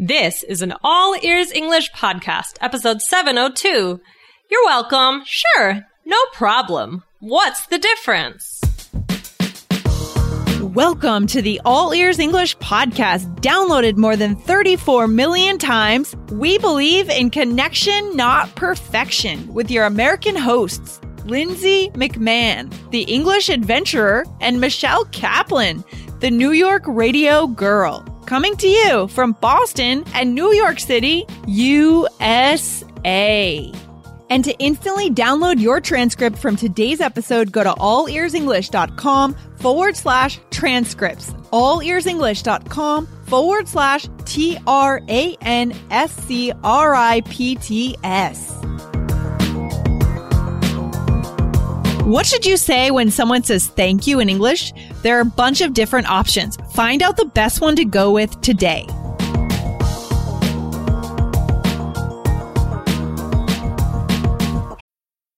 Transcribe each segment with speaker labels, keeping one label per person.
Speaker 1: This is an All Ears English podcast, episode 702. You're welcome. Sure. No problem. What's the difference?
Speaker 2: Welcome to the All Ears English podcast, downloaded more than 34 million times. We believe in connection, not perfection, with your American hosts, Lindsay McMahon, the English adventurer, and Michelle Kaplan, the New York radio girl. Coming to you from Boston and New York City, USA. And to instantly download your transcript from today's episode, go to allearsenglish.com forward slash transcripts. Allearsenglish.com forward slash T R A N S C R I P T S. What should you say when someone says thank you in English? There are a bunch of different options. Find out the best one to go with today.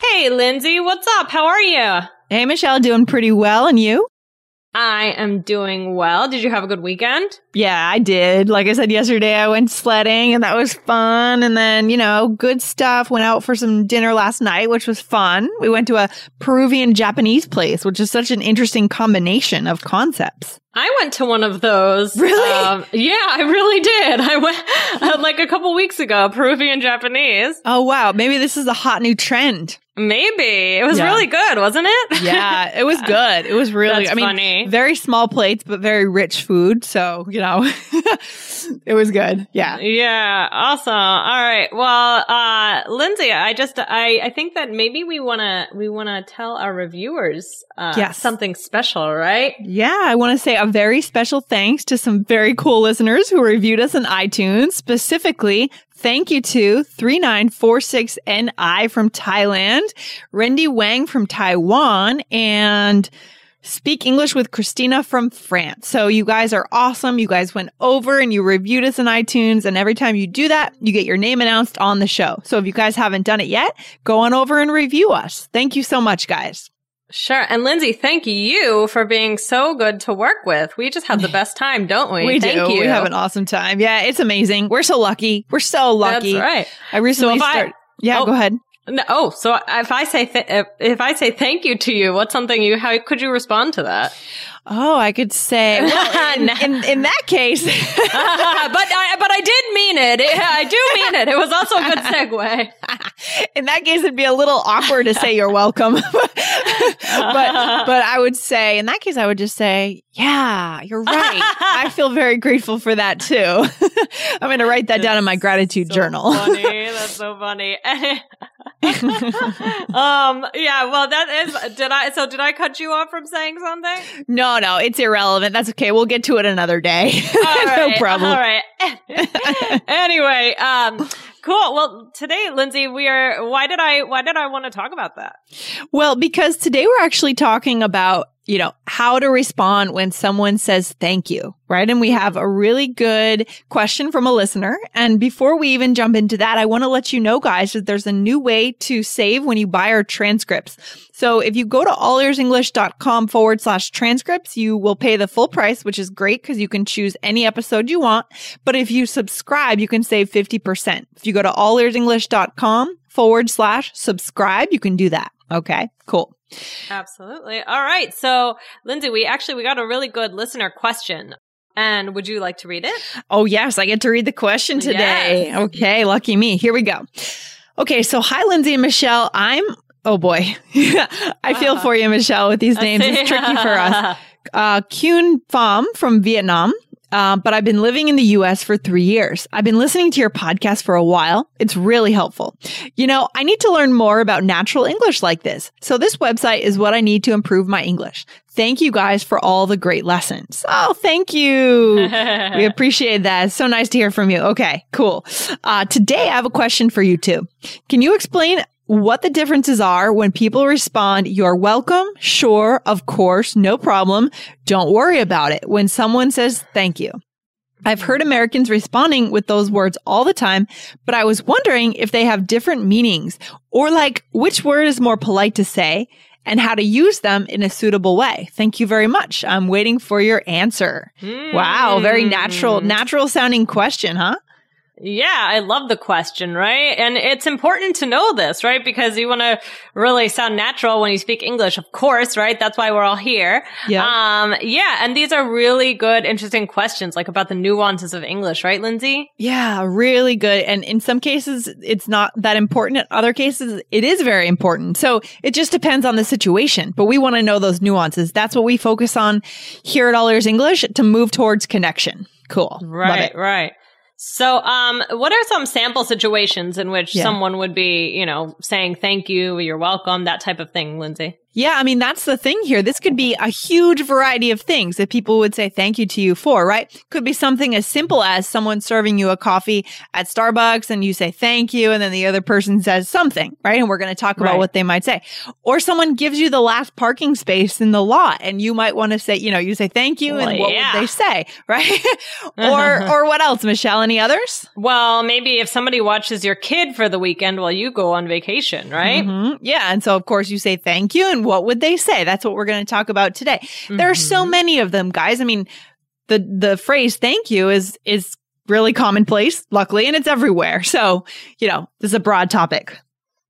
Speaker 1: Hey, Lindsay, what's up? How are you?
Speaker 2: Hey, Michelle, doing pretty well. And you?
Speaker 1: I am doing well. Did you have a good weekend?
Speaker 2: Yeah, I did. Like I said yesterday, I went sledding and that was fun. And then, you know, good stuff. Went out for some dinner last night, which was fun. We went to a Peruvian Japanese place, which is such an interesting combination of concepts.
Speaker 1: I went to one of those.
Speaker 2: Really?
Speaker 1: Um, yeah, I really did. I went like a couple weeks ago, Peruvian Japanese.
Speaker 2: Oh, wow. Maybe this is a hot new trend.
Speaker 1: Maybe. It was
Speaker 2: Yeah.
Speaker 1: really good, wasn't it?
Speaker 2: Yeah, it was good. It was really,
Speaker 1: That's
Speaker 2: I mean,
Speaker 1: funny.
Speaker 2: very small plates, but very rich food. So, you know, it was good. Yeah.
Speaker 1: Yeah, awesome. All right. Well, uh, Lindsay, I just, I, I think that maybe we want to, we want to tell our reviewers, uh,
Speaker 2: Yes.
Speaker 1: something special, right?
Speaker 2: Yeah, I want to say a very special thanks to some very cool listeners who reviewed us on iTunes. Specifically, thank you to 3946NI from Thailand, Rendy Wang from Taiwan, and Speak English with Christina from France. So you guys are awesome. You guys went over and you reviewed us on iTunes. And every time you do that, you get your name announced on the show. So if you guys haven't done it yet, go on over and review us. Thank you so much, guys.
Speaker 1: Sure. And Lindsay, thank you for being so good to work with. We just have the best time, don't we?
Speaker 2: We
Speaker 1: thank
Speaker 2: do.
Speaker 1: You.
Speaker 2: We have an awesome time. Yeah, it's amazing. We're so lucky. We're so lucky.
Speaker 1: That's right.
Speaker 2: I recently
Speaker 1: I-
Speaker 2: started. Yeah,
Speaker 1: Oh.
Speaker 2: go ahead.
Speaker 1: No, oh, so if I say th- if, if I say thank you to you, what's something you? How could you respond to that?
Speaker 2: Oh, I could say. Well, in, in, in that case,
Speaker 1: but I but I did mean it. I do mean it. It was also a good segue.
Speaker 2: in that case, it'd be a little awkward to say you're welcome. but but I would say in that case, I would just say, yeah, you're right. I feel very grateful for that too. I'm going to write that down in my gratitude
Speaker 1: So
Speaker 2: journal.
Speaker 1: Funny. That's so funny. um. Yeah. Well, that is. Did I? So did I cut you off from saying something?
Speaker 2: no, no, it's irrelevant. That's okay. We'll get to it another day.
Speaker 1: All
Speaker 2: no problem.
Speaker 1: All right. anyway, um, cool. Well, today, Lindsay, we are. Why did I? Why did I want to talk about that?
Speaker 2: Well, because today we're actually talking about, you know, how to respond when someone says thank you, right? And we have a really good question from a listener. And before we even jump into that, I want to let you know, guys, that there's a new way to save when you buy our transcripts. So if you go to allearsenglish.com forward slash transcripts, you will pay the full price, which is great because you can choose any episode you want. But if you subscribe, you can save 50%. If you go to allearsenglish.com forward slash subscribe, you can do that. Okay, cool.
Speaker 1: Absolutely. All right. So, Lindsay, we actually we got a really good listener question. And would you like to read it?
Speaker 2: Oh, yes, I get to read the question today.
Speaker 1: Yes.
Speaker 2: Okay, lucky me. Here we go. Okay, so hi, Lindsay and Michelle. I'm, oh boy, I feel for you, Michelle, with these names. It's tricky for us. Uh, Kuhn Pham from Vietnam. Um, but I've been living in the US for three years. I've been listening to your podcast for a while. It's really helpful. You know, I need to learn more about natural English like this. So this website is what I need to improve my English. Thank you guys for all the great lessons. Oh, thank you. we appreciate that. It's so nice to hear from you. Okay, cool. Uh, today I have a question for you too. Can you explain what the differences are when people respond, you're welcome, sure, of course, no problem, don't worry about it, when someone says thank you. I've heard Americans responding with those words all the time, but I was wondering if they have different meanings or like which word is more polite to say and how to use them in a suitable way. Thank you very much. I'm waiting for your answer. Mm. Wow, very natural, natural sounding question, huh?
Speaker 1: Yeah, I love the question, right? And it's important to know this, right? Because you want to really sound natural when you speak English, of course, right? That's why we're all here. Yeah. Um, yeah. And these are really good, interesting questions, like about the nuances of English, right, Lindsay?
Speaker 2: Yeah, really good. And in some cases, it's not that important. In other cases, it is very important. So it just depends on the situation, but we want to know those nuances. That's what we focus on here at All Ears English to move towards connection. Cool.
Speaker 1: Right, right. So, um, what are some sample situations in which yeah. someone would be, you know, saying thank you, you're welcome, that type of thing, Lindsay?
Speaker 2: Yeah, I mean, that's the thing here. This could be a huge variety of things that people would say thank you to you for, right? Could be something as simple as someone serving you a coffee at Starbucks and you say thank you, and then the other person says something, right? And we're going to talk about right. what they might say. Or someone gives you the last parking space in the lot and you might want to say, you know, you say thank you, well, and what yeah. would they say, right? or, or what else, Michelle? Any others?
Speaker 1: Well, maybe if somebody watches your kid for the weekend while you go on vacation, right?
Speaker 2: Mm-hmm. Yeah. And so, of course, you say thank you and what would they say? That's what we're going to talk about today. Mm-hmm. There are so mm-hmm. many of them, guys. I mean, the the phrase thank you is is really commonplace, luckily, and it's everywhere. So, you know, this is a broad topic.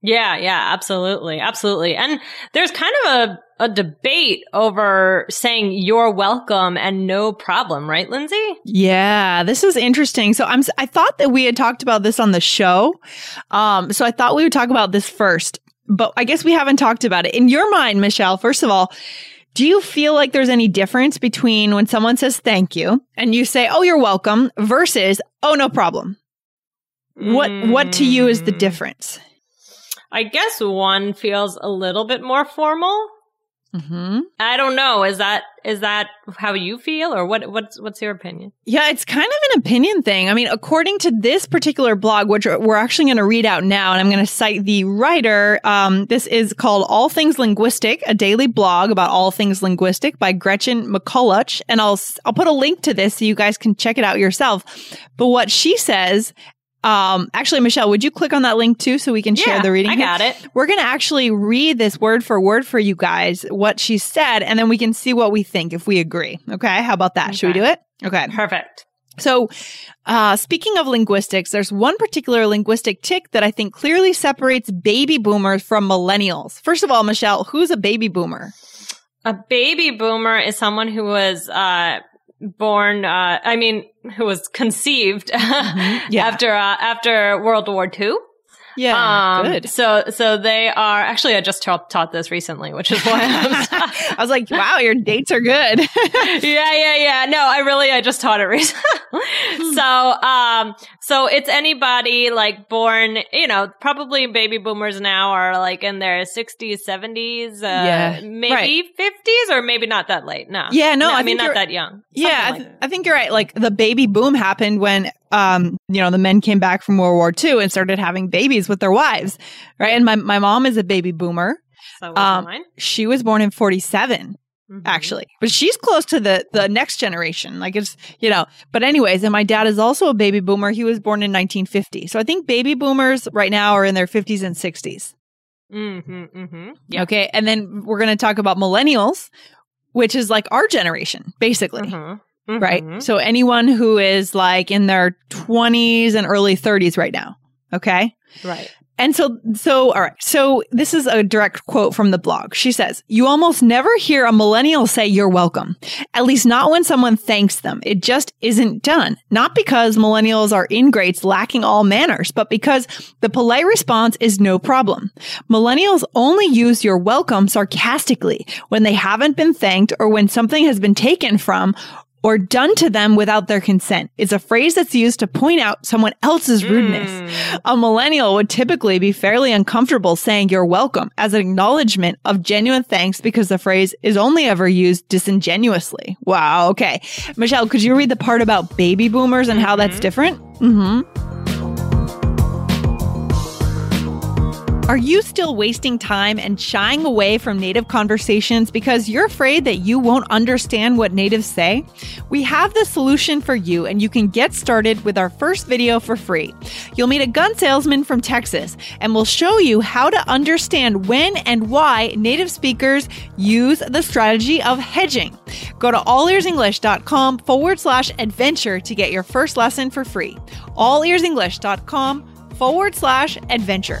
Speaker 1: Yeah, yeah, absolutely. Absolutely. And there's kind of a a debate over saying you're welcome and no problem, right, Lindsay?
Speaker 2: Yeah, this is interesting. So I'm I thought that we had talked about this on the show. Um so I thought we would talk about this first but I guess we haven't talked about it. In your mind, Michelle, first of all, do you feel like there's any difference between when someone says thank you and you say, "Oh, you're welcome," versus "Oh, no problem"? What what to you is the mm. difference?
Speaker 1: I guess one feels a little bit more formal Mm-hmm. I don't know. Is that is that how you feel, or what? What's what's your opinion?
Speaker 2: Yeah, it's kind of an opinion thing. I mean, according to this particular blog, which we're actually going to read out now, and I'm going to cite the writer. Um, this is called "All Things Linguistic," a daily blog about all things linguistic by Gretchen McCulloch, and I'll I'll put a link to this so you guys can check it out yourself. But what she says um, actually, Michelle, would you click on that link too so we can yeah, share the reading?
Speaker 1: I got it.
Speaker 2: We're going to actually read this word for word for you guys, what she said, and then we can see what we think if we agree. Okay. How about that? Okay. Should we do it? Okay.
Speaker 1: Perfect.
Speaker 2: So, uh, speaking of linguistics, there's one particular linguistic tic that I think clearly separates baby boomers from millennials. First of all, Michelle, who's a baby boomer?
Speaker 1: A baby boomer is someone who was uh, born, uh, I mean, who was conceived mm-hmm. yeah. after, uh, after World War II.
Speaker 2: Yeah, um, good.
Speaker 1: So, so they are actually. I just taught, taught this recently, which is why
Speaker 2: I was like, "Wow, your dates are good."
Speaker 1: yeah, yeah, yeah. No, I really, I just taught it recently. Hmm. so, um, so it's anybody like born, you know, probably baby boomers now are like in their sixties, seventies, uh, yeah, maybe fifties, right. or maybe not that late. No,
Speaker 2: yeah, no,
Speaker 1: no
Speaker 2: I,
Speaker 1: I mean not that young.
Speaker 2: Yeah, I, th- I think you're right. Like the baby boom happened when um, you know, the men came back from World War II and started having babies with their wives, right? And my, my mom is a baby boomer.
Speaker 1: So um,
Speaker 2: she was born in 47. Mm-hmm. Actually, but she's close to the the next generation. Like it's you know. But anyways, and my dad is also a baby boomer. He was born in 1950. So I think baby boomers right now are in their 50s and 60s. Mm-hmm, mm-hmm. Okay, and then we're going to talk about millennials, which is like our generation, basically. Mm-hmm. Mm-hmm. Right. So anyone who is like in their 20s and early 30s right now. Okay.
Speaker 1: Right.
Speaker 2: And so, so, all right. So this is a direct quote from the blog. She says, you almost never hear a millennial say you're welcome. At least not when someone thanks them. It just isn't done. Not because millennials are ingrates lacking all manners, but because the polite response is no problem. Millennials only use your welcome sarcastically when they haven't been thanked or when something has been taken from or done to them without their consent. It's a phrase that's used to point out someone else's rudeness. Mm. A millennial would typically be fairly uncomfortable saying you're welcome as an acknowledgement of genuine thanks because the phrase is only ever used disingenuously. Wow. Okay. Michelle, could you read the part about baby boomers and mm-hmm. how that's mm-hmm. different? Mm-hmm. Are you still wasting time and shying away from native conversations because you're afraid that you won't understand what natives say? We have the solution for you, and you can get started with our first video for free. You'll meet a gun salesman from Texas, and we'll show you how to understand when and why native speakers use the strategy of hedging. Go to allearsenglish.com forward slash adventure to get your first lesson for free. allearsenglish.com forward slash adventure.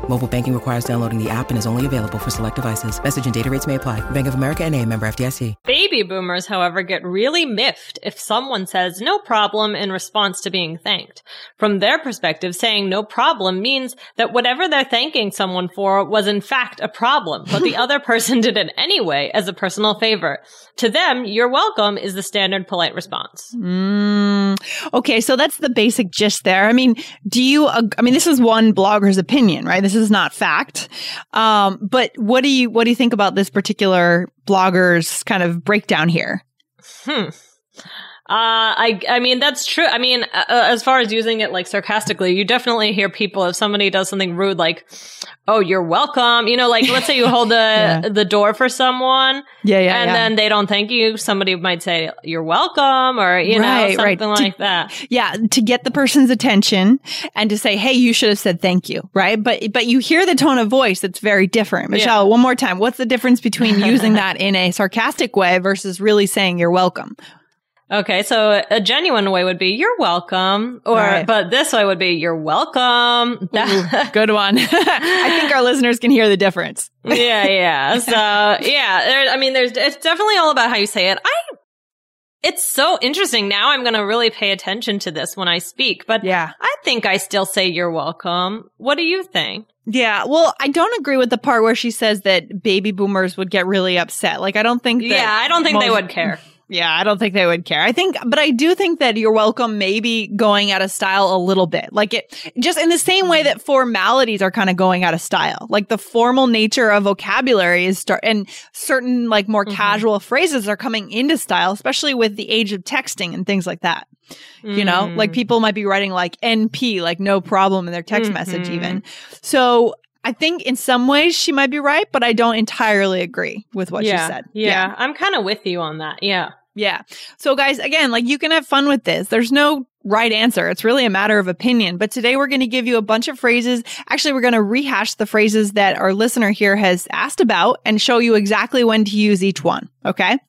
Speaker 3: Mobile banking requires downloading the app and is only available for select devices. Message and data rates may apply. Bank of America and a member FDIC.
Speaker 1: Baby boomers, however, get really miffed if someone says no problem in response to being thanked. From their perspective, saying no problem means that whatever they're thanking someone for was in fact a problem, but the other person did it anyway as a personal favor. To them, you're welcome is the standard polite response.
Speaker 2: Mm, okay, so that's the basic gist there. I mean, do you, I mean, this is one blogger's opinion, right? This is is not fact. Um, but what do you what do you think about this particular blogger's kind of breakdown here?
Speaker 1: Hmm. Uh, I, I mean, that's true. I mean, uh, uh, as far as using it like sarcastically, you definitely hear people if somebody does something rude, like, "Oh, you're welcome." You know, like let's say you hold the yeah. the door for someone,
Speaker 2: yeah, yeah,
Speaker 1: and
Speaker 2: yeah.
Speaker 1: then they don't thank you. Somebody might say, "You're welcome," or you right, know, something right. like
Speaker 2: to,
Speaker 1: that.
Speaker 2: Yeah, to get the person's attention and to say, "Hey, you should have said thank you," right? But but you hear the tone of voice that's very different. Michelle, yeah. one more time. What's the difference between using that in a sarcastic way versus really saying you're welcome?
Speaker 1: Okay, so a genuine way would be "You're welcome," or right. but this way would be "You're welcome."
Speaker 2: Ooh, good one. I think our listeners can hear the difference.
Speaker 1: yeah, yeah. So yeah, there, I mean, there's it's definitely all about how you say it. I. It's so interesting. Now I'm going to really pay attention to this when I speak. But
Speaker 2: yeah,
Speaker 1: I think I still say "You're welcome." What do you think?
Speaker 2: Yeah, well, I don't agree with the part where she says that baby boomers would get really upset. Like, I don't think. That.
Speaker 1: Yeah, I don't think most, they would care.
Speaker 2: Yeah, I don't think they would care. I think, but I do think that you're welcome maybe going out of style a little bit. Like it, just in the same way that formalities are kind of going out of style. Like the formal nature of vocabulary is start, and certain like more mm-hmm. casual phrases are coming into style, especially with the age of texting and things like that. Mm-hmm. You know, like mm. people might be writing like NP, like no problem in their text mm-hmm. message even. So I think in some ways she might be right, but I don't entirely agree with what
Speaker 1: yeah,
Speaker 2: she said.
Speaker 1: Yeah, yeah. I'm kind of with you on that. Yeah.
Speaker 2: Yeah. So guys, again, like you can have fun with this. There's no right answer. It's really a matter of opinion. But today we're going to give you a bunch of phrases. Actually, we're going to rehash the phrases that our listener here has asked about and show you exactly when to use each one. Okay.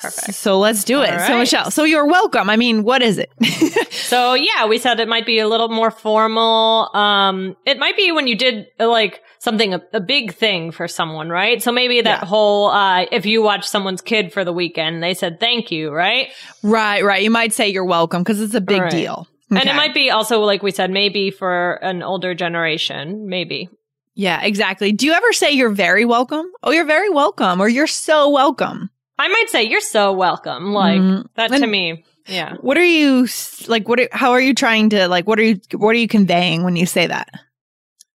Speaker 1: Perfect.
Speaker 2: So let's do it. Right. So Michelle, so you're welcome. I mean, what is it?
Speaker 1: so yeah, we said it might be a little more formal. Um, it might be when you did like something, a, a big thing for someone, right? So maybe that yeah. whole, uh, if you watch someone's kid for the weekend, they said thank you, right?
Speaker 2: Right, right. You might say you're welcome because it's a big right. deal.
Speaker 1: Okay. And it might be also, like we said, maybe for an older generation, maybe.
Speaker 2: Yeah, exactly. Do you ever say you're very welcome? Oh, you're very welcome, or you're so welcome.
Speaker 1: I might say you're so welcome. Like mm. that and to me. Yeah.
Speaker 2: What are you like? What? Are, how are you trying to like? What are you? What are you conveying when you say that?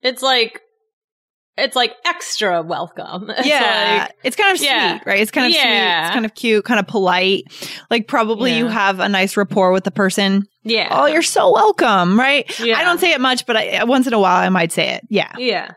Speaker 1: It's like it's like extra welcome.
Speaker 2: It's yeah. Like, it's kind of sweet, yeah. right? It's kind of yeah. sweet. It's kind of cute, kind of polite. Like probably yeah. you have a nice rapport with the person.
Speaker 1: Yeah.
Speaker 2: Oh, you're so welcome, right? Yeah. I don't say it much, but I, once in a while I might say it. Yeah.
Speaker 1: Yeah.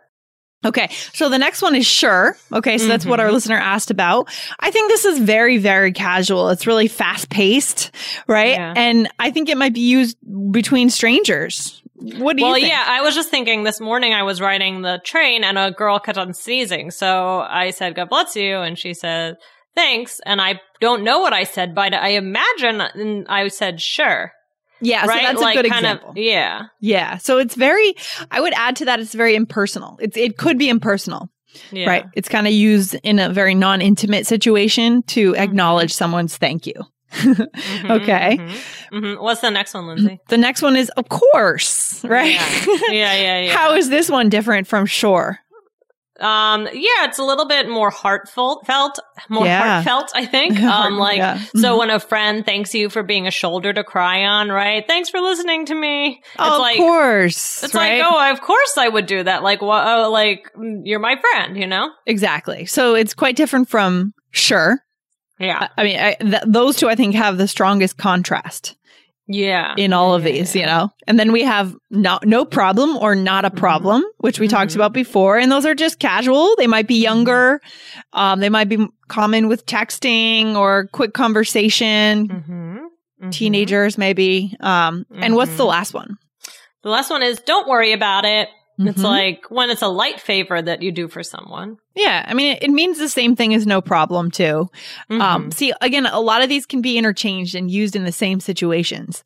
Speaker 2: Okay. So the next one is sure. Okay. So mm-hmm. that's what our mm-hmm. listener asked about. I think this is very, very casual. It's really fast paced, right? Yeah. And I think it might be used between strangers. What do
Speaker 1: well,
Speaker 2: you Well,
Speaker 1: yeah, I was just thinking this morning I was riding the train and a girl kept on sneezing. So I said, God bless you. And she said, thanks. And I don't know what I said, but I imagine I said sure.
Speaker 2: Yeah,
Speaker 1: right?
Speaker 2: so that's
Speaker 1: like
Speaker 2: a good
Speaker 1: kind
Speaker 2: example.
Speaker 1: Of, yeah.
Speaker 2: Yeah, so it's very. I would add to that. It's very impersonal. It's it could be impersonal.
Speaker 1: Yeah.
Speaker 2: Right. It's kind of used in a very non intimate situation to acknowledge someone's thank you.
Speaker 1: Mhm,
Speaker 2: Okay.
Speaker 1: mhm, mhm. What's the next one, Lindsay?
Speaker 2: The next one is, of course, right?
Speaker 1: Yeah. Yeah, yeah, yeah.
Speaker 2: How is this one different from sure?
Speaker 1: Um, yeah, it's a little bit more heartfelt, felt, more
Speaker 2: Yeah.
Speaker 1: heartfelt, I think. Um, like,
Speaker 2: Yeah.
Speaker 1: so when a friend thanks you for being a shoulder to cry on, right? Thanks for listening to me. It's
Speaker 2: of
Speaker 1: like,
Speaker 2: course.
Speaker 1: it's
Speaker 2: right?
Speaker 1: like, oh, of course I would do that. Like, what, oh, like, you're my friend, you know?
Speaker 2: Exactly. So it's quite different from sure.
Speaker 1: Yeah.
Speaker 2: I mean, I, th- those two I think have the strongest contrast
Speaker 1: Yeah.
Speaker 2: in all of
Speaker 1: Yeah,
Speaker 2: these,
Speaker 1: yeah.
Speaker 2: you know. And then we have not no problem or not a problem, which we talked
Speaker 1: Mhm.
Speaker 2: about before, and those are just casual. They might be younger, um, they might be common with texting or quick conversation.
Speaker 1: Mm-hmm. Mhm.
Speaker 2: Teenagers, maybe. Um, and what's the
Speaker 1: Mhm.
Speaker 2: last one?
Speaker 1: The last one is don't worry about it. It's
Speaker 2: Mhm.
Speaker 1: like when it's a light favor that you do for someone.
Speaker 2: Yeah, I mean, it, it means the same thing as no problem too. Um,
Speaker 1: Mhm.
Speaker 2: see, again, a lot of these can be interchanged and used in the same situations.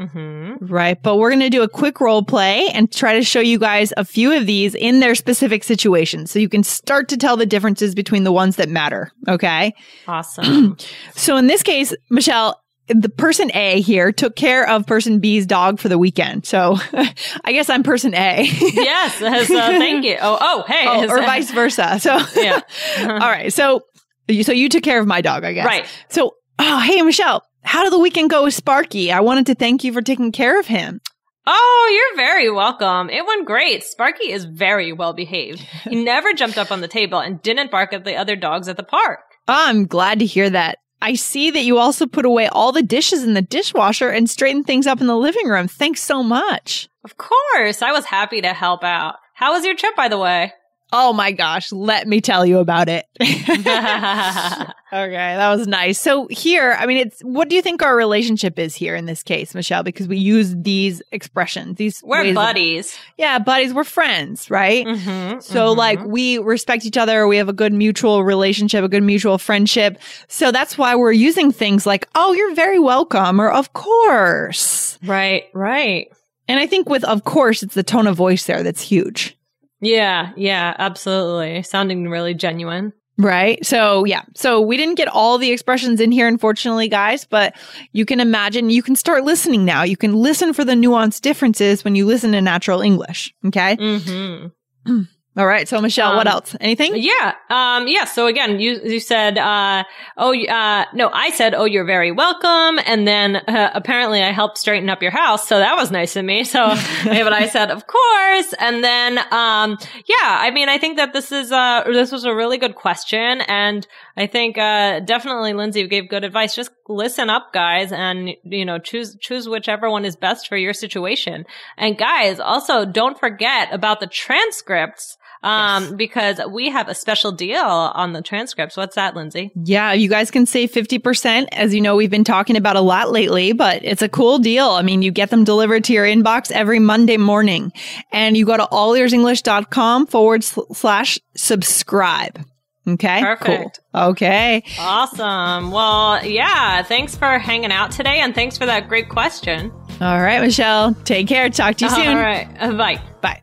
Speaker 1: Mhm.
Speaker 2: Right. But we're going to do a quick role play and try to show you guys a few of these in their specific situations so you can start to tell the differences between the ones that matter. Okay.
Speaker 1: Awesome.
Speaker 2: So in this case, Michelle, the person A here took care of person B's dog for the weekend. So I guess I'm person A.
Speaker 1: yes. Thank you. Oh, oh, hey.
Speaker 2: Oh, or vice versa. So
Speaker 1: Yeah.
Speaker 2: all right. So you so you took care of my dog, I guess.
Speaker 1: Right.
Speaker 2: So oh hey Michelle, how did the weekend go with Sparky? I wanted to thank you for taking care of him.
Speaker 1: Oh, you're very welcome. It went great. Sparky is very well behaved. He never jumped up on the table and didn't bark at the other dogs at the park.
Speaker 2: I'm glad to hear that. I see that you also put away all the dishes in the dishwasher and straighten things up in the living room. Thanks so much.
Speaker 1: Of course. I was happy to help out. How was your trip, by the way?
Speaker 2: Oh my gosh, let me tell you about it. okay, that was nice. So here, I mean, it's what do you think our relationship is here in this case, Michelle? Because we use these expressions, these
Speaker 1: We're
Speaker 2: ways of-
Speaker 1: buddies.
Speaker 2: yeah, buddies. We're friends, right?
Speaker 1: Mm-hmm,
Speaker 2: So like we respect each other, we have a good mutual relationship, a good mutual friendship. So that's why we're using things like, "Oh, you're very welcome," or "Of course."
Speaker 1: right, right.
Speaker 2: And I think with "of course," it's the tone of voice there that's huge.
Speaker 1: Yeah, yeah, absolutely. Sounding really genuine.
Speaker 2: Right. So, yeah. So, we didn't get all the expressions in here, unfortunately, guys, but you can imagine, you can start listening now. You can listen for the nuanced differences when you listen to natural English. Okay.
Speaker 1: Mm-hmm.
Speaker 2: All right. So, Michelle, what
Speaker 1: Um,
Speaker 2: else? Anything?
Speaker 1: Yeah. Um, yeah. So again, you, you said, uh, oh, uh, no, I said, oh, you're very welcome. And then, uh, apparently I helped straighten up your house. So that was nice of me. So, but I said, of course. And then, um, yeah, I mean, I think that this is, uh, this was a really good question. And I think, uh, definitely Lindsay gave good advice. Just listen up, guys, and, you know, choose, choose whichever one is best for your situation. And guys, also don't forget about the transcripts. Um, because we have a special deal on the transcripts. What's that, Lindsay?
Speaker 2: Yeah, you guys can save 50%. As you know, we've been talking about a lot lately, but it's a cool deal. I mean, you get them delivered to your inbox every Monday morning and you go to allearsenglish.com forward slash subscribe. Okay.
Speaker 1: Perfect.
Speaker 2: Cool. Okay.
Speaker 1: Awesome. Well, yeah, thanks for hanging out today and thanks for that great question.
Speaker 2: All right, Michelle. Take care. Talk to you soon.
Speaker 1: All right. Bye.
Speaker 2: Bye.